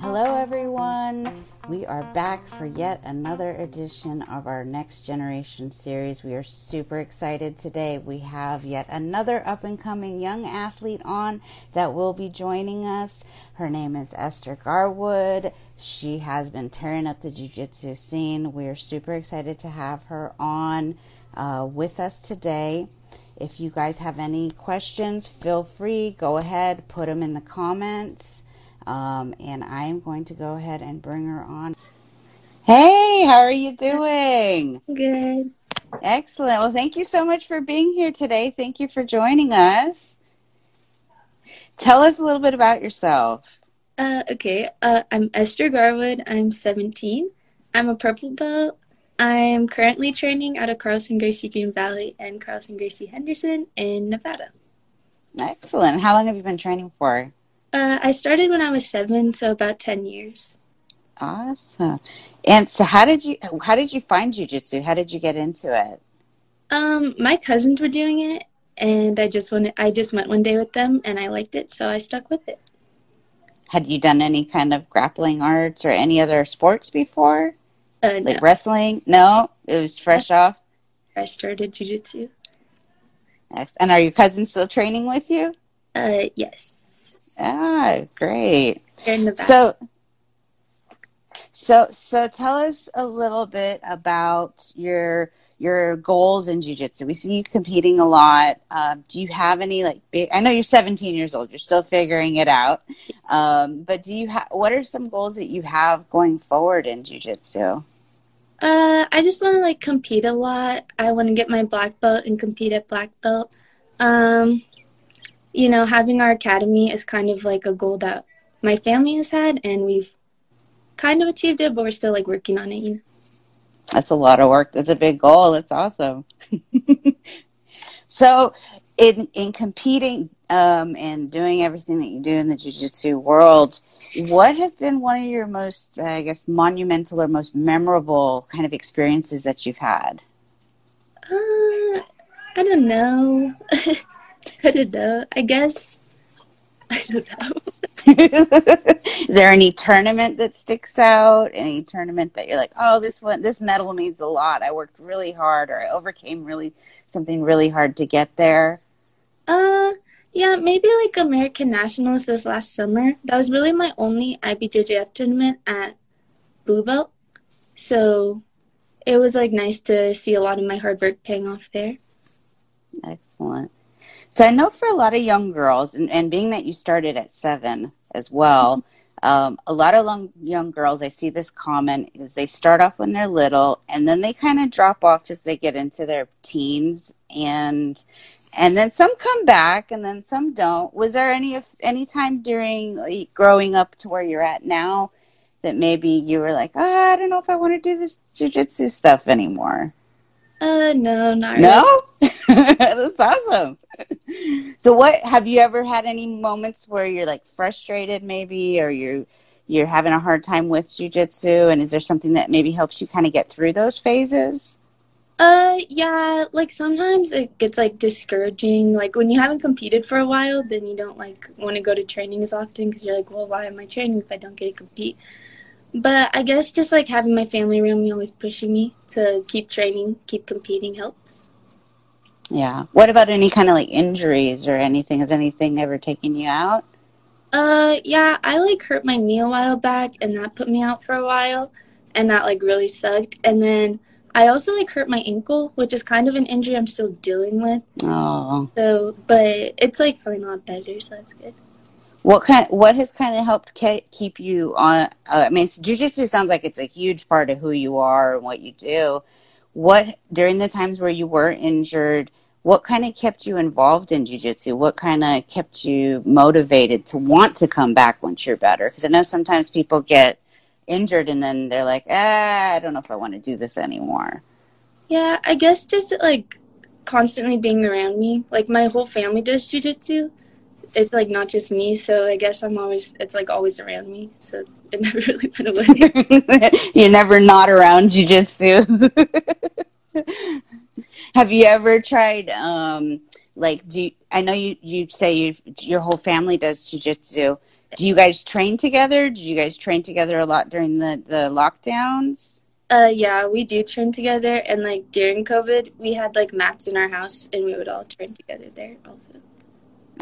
Hello, everyone. We are back for yet another edition of our Next Generation series. We are super excited today. We have yet another up and coming young athlete on that will be joining us. Her name is Esther Garwood. She has been tearing up the jiu jitsu scene. We are super excited to have her on uh, with us today. If you guys have any questions, feel free, go ahead, put them in the comments. Um, and I am going to go ahead and bring her on. Hey, how are you doing? Good. Excellent. Well, thank you so much for being here today. Thank you for joining us. Tell us a little bit about yourself. Uh, okay. Uh, I'm Esther Garwood. I'm 17. I'm a purple belt. I'm currently training out of Carlson Gracie Green Valley and Carlson Gracie Henderson in Nevada. Excellent. How long have you been training for? Uh, I started when I was seven, so about 10 years. Awesome. And so how did you how did you find jujitsu? How did you get into it? Um, my cousins were doing it and I just went I just went one day with them and I liked it, so I stuck with it. Had you done any kind of grappling arts or any other sports before? Uh, Like no. wrestling? No, it was fresh off. I started jujitsu. Ex- And are your cousins still training with you? Uh, yes. Ah, great. Here in Nevada. So, so, so, tell us a little bit about your your goals in jujitsu. We see you competing a lot. Um, do you have any like big? I know you're 17 years old. You're still figuring it out. Um, but do you have? What are some goals that you have going forward in jujitsu? Uh, I just want to like compete a lot. I want to get my black belt and compete at black belt. Um, you know, having our academy is kind of like a goal that my family has had, and we've kind of achieved it, but we're still like working on it. You know? That's a lot of work. That's a big goal. That's awesome. so, in in competing um, and doing everything that you do in the jiu-jitsu world, what has been one of your most, uh, I guess, monumental or most memorable kind of experiences that you've had? Uh, I don't know. I don't know. I guess I don't know. Is there any tournament that sticks out? Any tournament that you're like, oh, this one, this medal means a lot. I worked really hard, or I overcame really something really hard to get there. Uh, yeah, maybe like American Nationals this last summer. That was really my only IBJJF tournament at Blue Belt. So it was like nice to see a lot of my hard work paying off there. Excellent. So I know for a lot of young girls, and, and being that you started at seven as well, um, a lot of long, young girls, I see this common is they start off when they're little, and then they kind of drop off as they get into their teens, and and then some come back, and then some don't. Was there any of any time during like, growing up to where you're at now that maybe you were like, oh, I don't know if I want to do this jujitsu stuff anymore? Uh, no, not really. No, that's awesome. So, what have you ever had any moments where you're like frustrated, maybe, or you're you're having a hard time with jujitsu, and is there something that maybe helps you kind of get through those phases? Uh, yeah, like sometimes it gets like discouraging. Like when you haven't competed for a while, then you don't like want to go to training as often because you're like, well, why am I training if I don't get to compete? But I guess just like having my family around me always pushing me to keep training, keep competing helps. Yeah. What about any kind of like injuries or anything? Has anything ever taken you out? Uh, yeah, I like hurt my knee a while back and that put me out for a while and that like really sucked. And then I also like hurt my ankle, which is kind of an injury I'm still dealing with. Oh, So, but it's like feeling a lot better, so that's good. What kind? What has kind of helped ke- keep you on? Uh, I mean, jujitsu sounds like it's a huge part of who you are and what you do. What during the times where you were injured? What kind of kept you involved in jujitsu? What kind of kept you motivated to want to come back once you're better? Because I know sometimes people get injured and then they're like, ah, I don't know if I want to do this anymore. Yeah, I guess just like constantly being around me. Like my whole family does jujitsu. It's like not just me, so I guess I'm always it's like always around me. So it never really went away. You're never not around jujitsu. Have you ever tried um, like do you, I know you you say you your whole family does jujitsu. Do you guys train together? Did you guys train together a lot during the the lockdowns? Uh, yeah, we do train together, and like during COVID, we had like mats in our house, and we would all train together there also.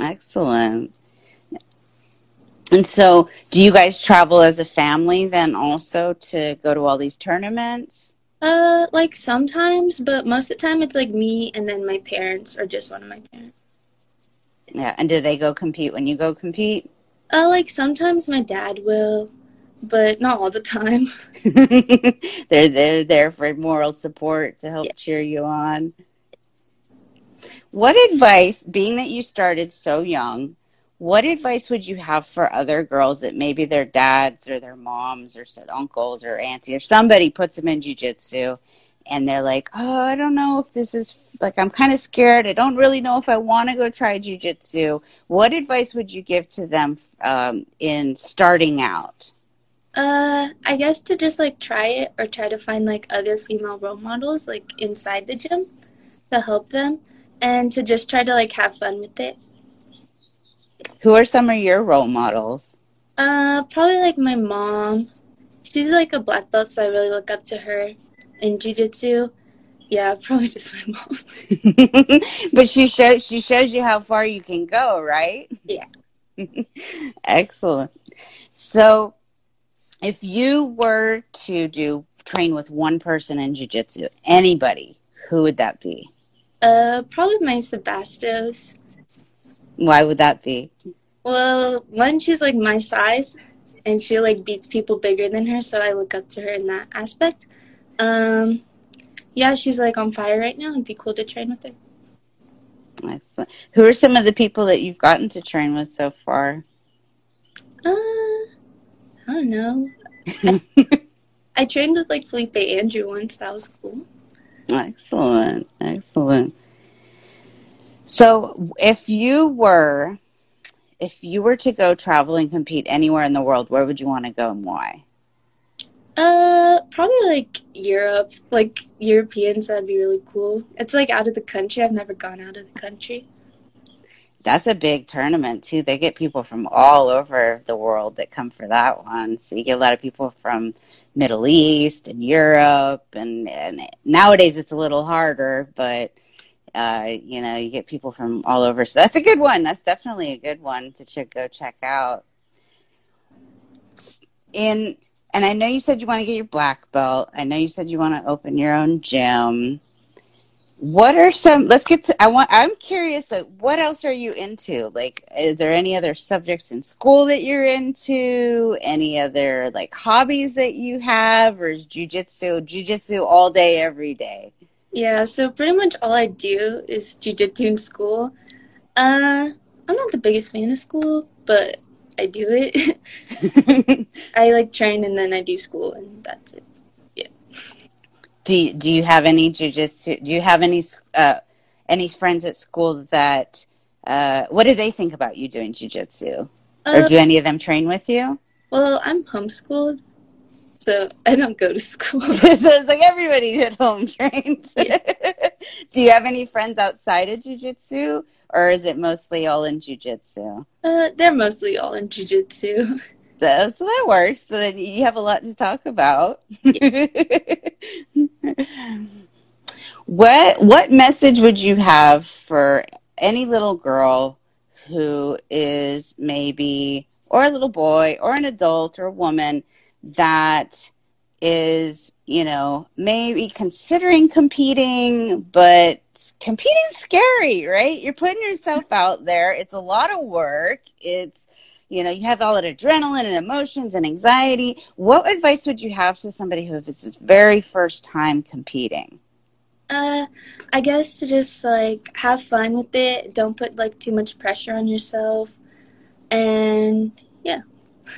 Excellent. And so, do you guys travel as a family then also to go to all these tournaments? Uh, like sometimes, but most of the time it's like me and then my parents or just one of my parents. Yeah, and do they go compete when you go compete? Uh, like sometimes my dad will, but not all the time. they're they're there for moral support to help yeah. cheer you on. What advice, being that you started so young, what advice would you have for other girls that maybe their dads or their moms or uncles or auntie or somebody puts them in jujitsu and they're like, oh, I don't know if this is like I'm kind of scared. I don't really know if I want to go try jujitsu. What advice would you give to them um, in starting out? Uh, I guess to just like try it or try to find like other female role models like inside the gym to help them and to just try to like have fun with it. Who are some of your role models? Uh, probably like my mom. She's like a black belt, so I really look up to her in jujitsu. Yeah, probably just my mom. but she shows she shows you how far you can go, right? Yeah. Excellent. So, if you were to do train with one person in jujitsu, anybody, who would that be? Uh, probably Mayssa Bastos. Why would that be? Well, one, she's like my size, and she like beats people bigger than her, so I look up to her in that aspect. Um, yeah, she's like on fire right now. It'd be cool to train with her. Excellent. Who are some of the people that you've gotten to train with so far? Uh, I don't know. I trained with like Felipe Andrew once. That was cool. Excellent. Excellent. So, if you were, if you were to go travel and compete anywhere in the world, where would you want to go and why? Uh, probably like Europe. Like Europeans, that'd be really cool. It's like out of the country. I've never gone out of the country. That's a big tournament too. They get people from all over the world that come for that one. So you get a lot of people from Middle East and Europe, and, and nowadays it's a little harder, but uh, you know, you get people from all over. So that's a good one. That's definitely a good one to go check out. In and I know you said you want to get your black belt. I know you said you want to open your own gym. What are some? Let's get to. I want. I'm curious. Like, what else are you into? Like, is there any other subjects in school that you're into? Any other like hobbies that you have, or is jujitsu jujitsu all day, every day? Yeah, so pretty much all I do is jujitsu in school. Uh, I'm not the biggest fan of school, but I do it. I like train and then I do school and that's it. Yeah. Do you, do you have any jujitsu? Do you have any uh, any friends at school that? Uh, what do they think about you doing jujitsu? Uh, or do any of them train with you? Well, I'm homeschooled, so I don't go to school. so it's like everybody at home trains. Do you have any friends outside of jujitsu, or is it mostly all in jujitsu? Uh, they're mostly all in jujitsu. So, so that works. So then you have a lot to talk about. What what message would you have for any little girl who is maybe or a little boy or an adult or a woman that is, you know, maybe considering competing, but competing's scary, right? You're putting yourself out there. It's a lot of work. It's, you know, you have all that adrenaline and emotions and anxiety. What advice would you have to somebody who is its very first time competing? Uh, I guess to just like have fun with it. Don't put like too much pressure on yourself. And yeah.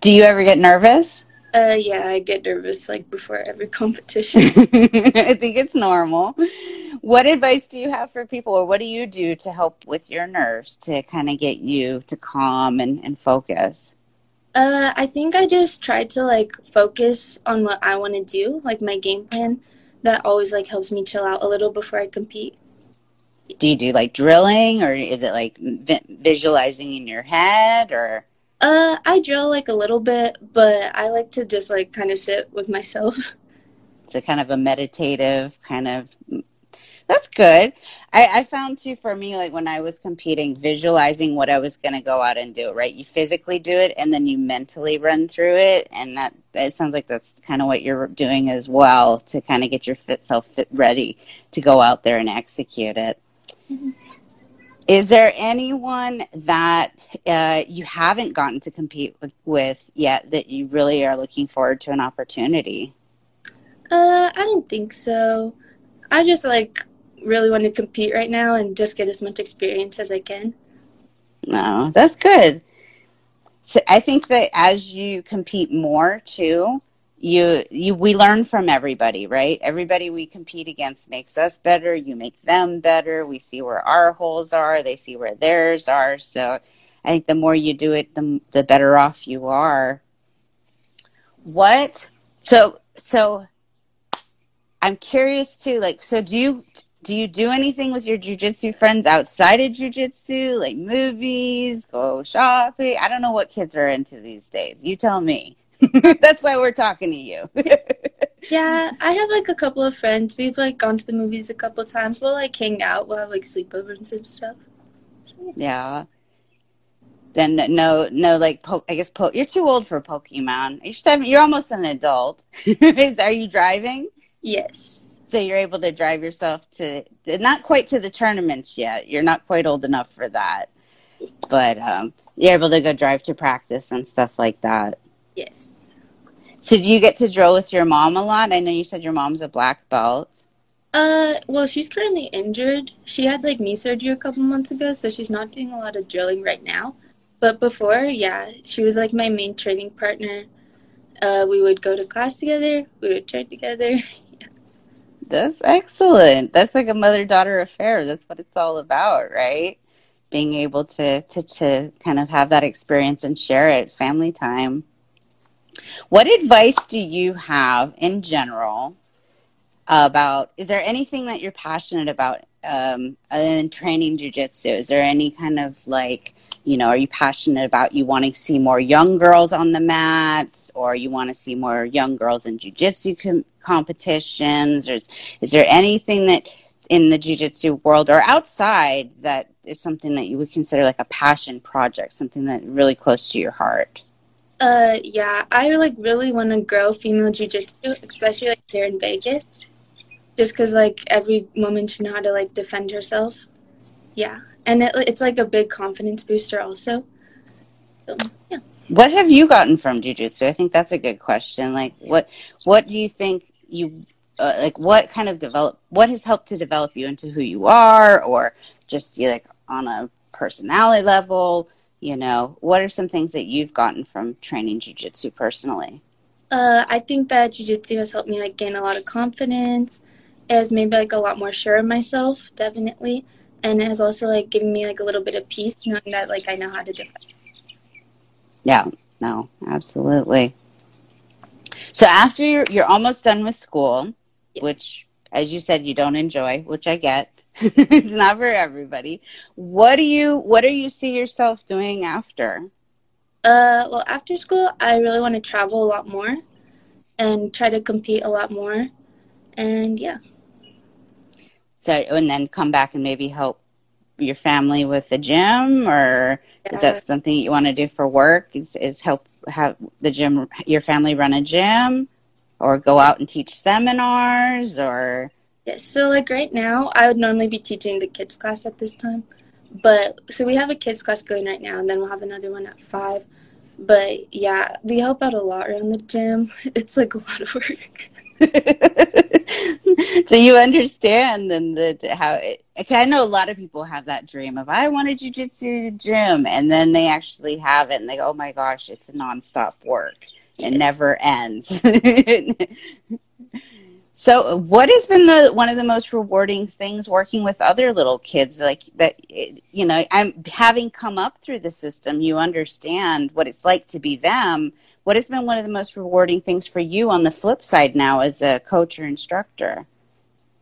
Do you ever get nervous? Uh, yeah, I get nervous like before every competition. I think it's normal. What advice do you have for people, or what do you do to help with your nerves to kind of get you to calm and, and focus? Uh, I think I just try to like focus on what I want to do, like my game plan. That always like helps me chill out a little before I compete. Do you do like drilling or is it like vi- visualizing in your head or? Uh, I drill like a little bit, but I like to just like kind of sit with myself. It's a kind of a meditative kind of. That's good. I, I found too for me, like when I was competing, visualizing what I was going to go out and do. Right, you physically do it, and then you mentally run through it, and that it sounds like that's kind of what you're doing as well to kind of get your fit self fit ready to go out there and execute it. Mm-hmm. Is there anyone that uh, you haven't gotten to compete with yet that you really are looking forward to an opportunity? Uh, I don't think so. I just like really want to compete right now and just get as much experience as I can. No, that's good. So I think that as you compete more too, you you we learn from everybody, right? Everybody we compete against makes us better. You make them better. We see where our holes are. They see where theirs are. So I think the more you do it, the the better off you are. What? So so I'm curious too. Like, so do you do you do anything with your jujitsu friends outside of jujitsu, like movies, go shopping? I don't know what kids are into these days. You tell me. That's why we're talking to you. yeah, I have like a couple of friends. We've like gone to the movies a couple of times. We'll like hang out. We'll have like sleepovers and stuff. So, yeah. yeah. Then no, no, like po- I guess po- you're too old for Pokemon. You're seven, You're almost an adult. Is are you driving? Yes. So you're able to drive yourself to not quite to the tournaments yet. You're not quite old enough for that, but um, you're able to go drive to practice and stuff like that. Yes. So do you get to drill with your mom a lot? I know you said your mom's a black belt. Uh, well, she's currently injured. She had like knee surgery a couple months ago, so she's not doing a lot of drilling right now. But before, yeah, she was like my main training partner. Uh, we would go to class together. We would train together. That's excellent. That's like a mother daughter affair. That's what it's all about, right? Being able to, to to kind of have that experience and share it. family time. What advice do you have in general about? Is there anything that you're passionate about um, in training jujitsu? Is there any kind of like, you know, are you passionate about you want to see more young girls on the mats, or you want to see more young girls in jujitsu com- competitions? Or is, is there anything that in the jujitsu world or outside that is something that you would consider like a passion project, something that really close to your heart? Uh, yeah, I like really want to grow female jujitsu, especially like here in Vegas, just because like every woman should know how to like defend herself. Yeah, and it, it's like a big confidence booster also. So yeah. What have you gotten from jujitsu? I think that's a good question. Like, what what do you think you uh, like? What kind of develop? What has helped to develop you into who you are, or just you like on a personality level? You know what are some things that you've gotten from training jiu-jitsu personally? Uh, i think that jiu-jitsu has helped me like gain a lot of confidence as maybe like a lot more sure of myself definitely and it has also like given me like a little bit of peace knowing that like i know how to defend yeah no absolutely. So after you're, you're almost done with school yes. which as you said you don't enjoy which i get it's not for everybody. What do you what do you see yourself doing after? Uh, well, after school, I really want to travel a lot more and try to compete a lot more, and yeah. So, and then come back and maybe help your family with the gym, or yeah. is that something you want to do for work? Is is help have the gym your family run a gym, or go out and teach seminars, or Yes, so like right now, I would normally be teaching the kids class at this time. But so we have a kids class going right now, and then we'll have another one at five. But yeah, we help out a lot around the gym. It's like a lot of work. so you understand then the, how it, I know a lot of people have that dream of I want a jujitsu gym, and then they actually have it, and they go, "Oh my gosh, it's a nonstop work. It never ends." So, what has been the one of the most rewarding things working with other little kids? Like that, you know, I'm having come up through the system. You understand what it's like to be them. What has been one of the most rewarding things for you on the flip side now as a coach or instructor?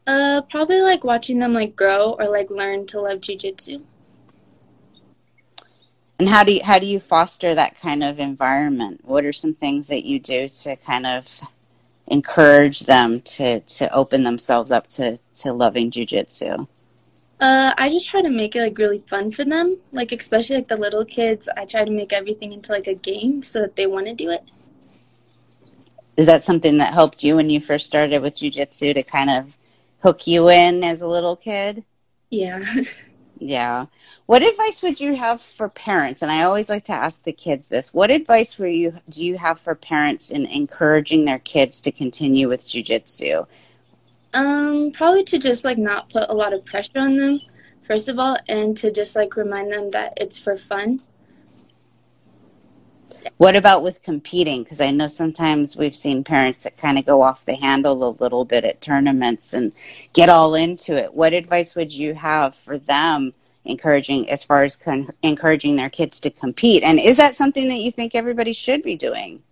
Uh, probably like watching them like grow or like learn to love jujitsu. And how do you how do you foster that kind of environment? What are some things that you do to kind of encourage them to to open themselves up to to loving jujitsu? Uh, I just try to make it like really fun for them. Like especially like the little kids, I try to make everything into like a game so that they want to do it. Is that something that helped you when you first started with jujitsu to kind of hook you in as a little kid? Yeah. yeah. What advice would you have for parents? And I always like to ask the kids this. What advice were you do you have for parents in encouraging their kids to continue with jujitsu? Um, probably to just like not put a lot of pressure on them, first of all, and to just like remind them that it's for fun. What about with competing? Because I know sometimes we've seen parents that kind of go off the handle a little bit at tournaments and get all into it. What advice would you have for them encouraging as far as con- encouraging their kids to compete. And is that something that you think everybody should be doing?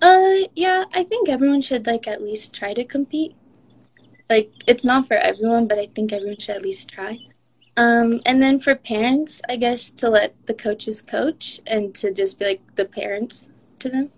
Uh yeah i think everyone should like at least try to compete. Like it's not for everyone but i think everyone should at least try. Um and then for parents i guess to let the coaches coach and to just be like the parents to them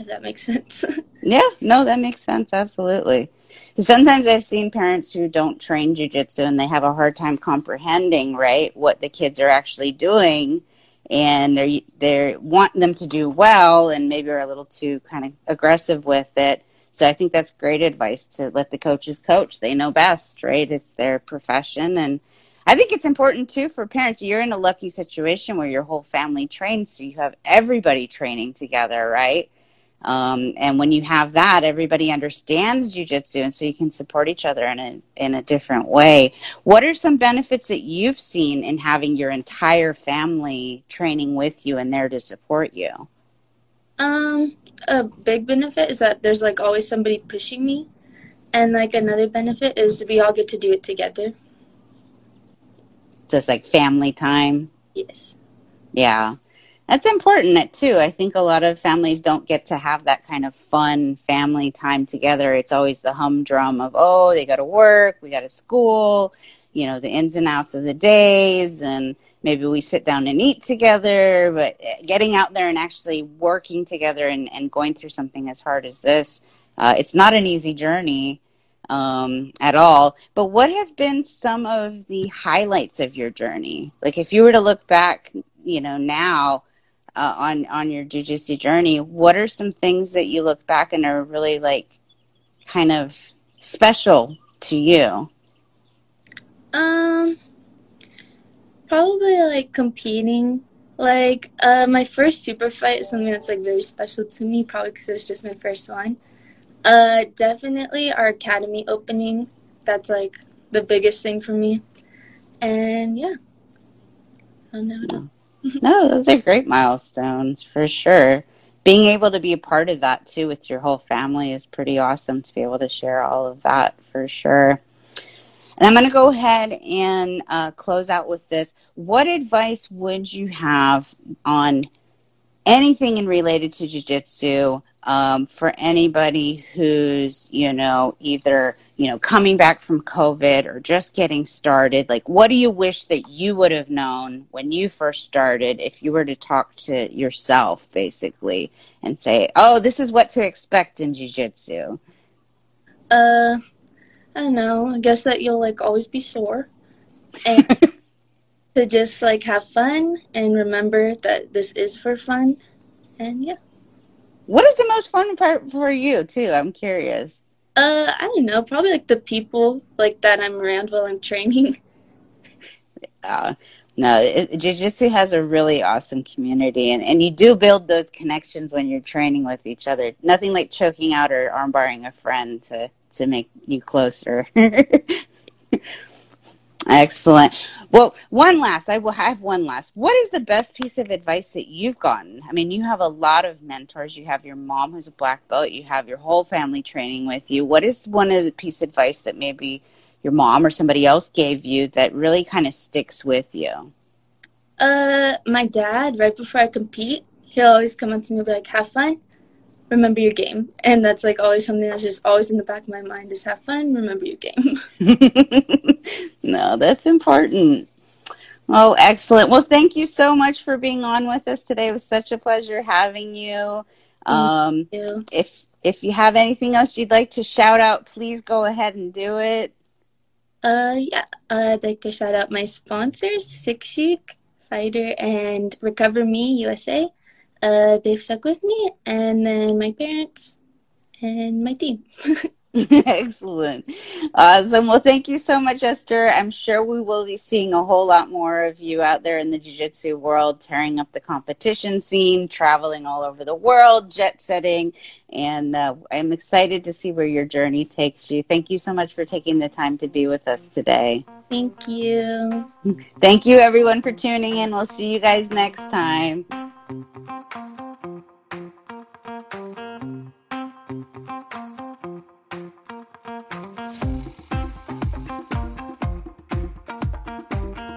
if that makes sense yeah no that makes sense absolutely sometimes I've seen parents who don't train jujitsu and they have a hard time comprehending, right, what the kids are actually doing, and they they want them to do well, and maybe are a little too kind of aggressive with it. So I think that's great advice to let the coaches coach. They know best, right? It's their profession, and I think it's important too for parents. You're in a lucky situation where your whole family trains, so you have everybody training together, right? Um, and when you have that, everybody understands jujitsu, and so you can support each other in a in a different way. What are some benefits that you've seen in having your entire family training with you and there to support you? Um, a big benefit is that there's like always somebody pushing me, and like another benefit is we all get to do it together. Just like family time. Yes. Yeah. That's important too. I think a lot of families don't get to have that kind of fun family time together. It's always the humdrum of, oh, they go to work, we go to school, you know, the ins and outs of the days, and maybe we sit down and eat together. But getting out there and actually working together and, and going through something as hard as this, uh, it's not an easy journey um, at all. But what have been some of the highlights of your journey? Like, if you were to look back, you know, now, uh, on on your jujitsu journey, what are some things that you look back and are really like kind of special to you? Um, probably like competing. Like uh, my first super fight is something that's like very special to me, probably because it was just my first one. Uh, definitely our academy opening. That's like the biggest thing for me. And yeah, I don't know no, those are great milestones for sure. Being able to be a part of that too with your whole family is pretty awesome to be able to share all of that for sure. And I'm going to go ahead and uh, close out with this. What advice would you have on anything in related to jujitsu um, for anybody who's, you know, either you know, coming back from COVID or just getting started, like what do you wish that you would have known when you first started if you were to talk to yourself basically and say, "Oh, this is what to expect in jiu-jitsu?" Uh, I don't know. I guess that you'll like always be sore. And to just like have fun and remember that this is for fun. And yeah. What is the most fun part for you, too? I'm curious. Uh, I don't know. Probably like the people like that I'm around while I'm training. Uh, no, jiu-jitsu has a really awesome community, and, and you do build those connections when you're training with each other. Nothing like choking out or armbarring a friend to to make you closer. Excellent. Well, one last, I will have one last. What is the best piece of advice that you've gotten? I mean, you have a lot of mentors. You have your mom who's a black belt. You have your whole family training with you. What is one of the piece of advice that maybe your mom or somebody else gave you that really kind of sticks with you? Uh, my dad, right before I compete, he'll always come up to me and be like, have fun. Remember your game. And that's like always something that's just always in the back of my mind is have fun, remember your game. no, that's important. Oh, excellent. Well, thank you so much for being on with us today. It was such a pleasure having you. Um, you. if if you have anything else you'd like to shout out, please go ahead and do it. Uh, yeah, uh, I'd like to shout out my sponsors, Sick Chic, Fighter, and Recover Me USA. Uh, they've stuck with me, and then my parents and my team. Excellent. Awesome. Well, thank you so much, Esther. I'm sure we will be seeing a whole lot more of you out there in the Jiu Jitsu world, tearing up the competition scene, traveling all over the world, jet setting. And uh, I'm excited to see where your journey takes you. Thank you so much for taking the time to be with us today. Thank you. Thank you, everyone, for tuning in. We'll see you guys next time. Música